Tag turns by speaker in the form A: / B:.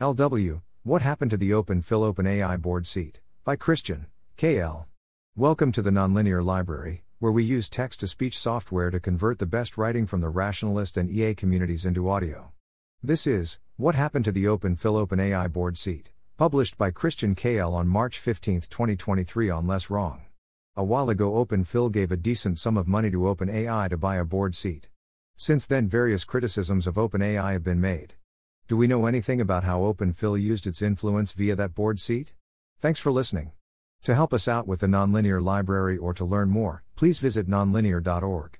A: LW What Happened to the Open Phil OpenAI Board Seat? By Christian, KL. Welcome to the Nonlinear Library, where we use text to speech software to convert the best writing from the rationalist and EA communities into audio. This is What Happened to the Open Phil OpenAI Board Seat, published by Christian KL on March 15, 2023 on Less Wrong. A while ago, OpenPhil gave a decent sum of money to OpenAI to buy a board seat. Since then, various criticisms of OpenAI have been made. Do we know anything about how Open OpenPhil used its influence via that board seat? Thanks for listening. To help us out with the Nonlinear Library or to learn more, please visit nonlinear.org.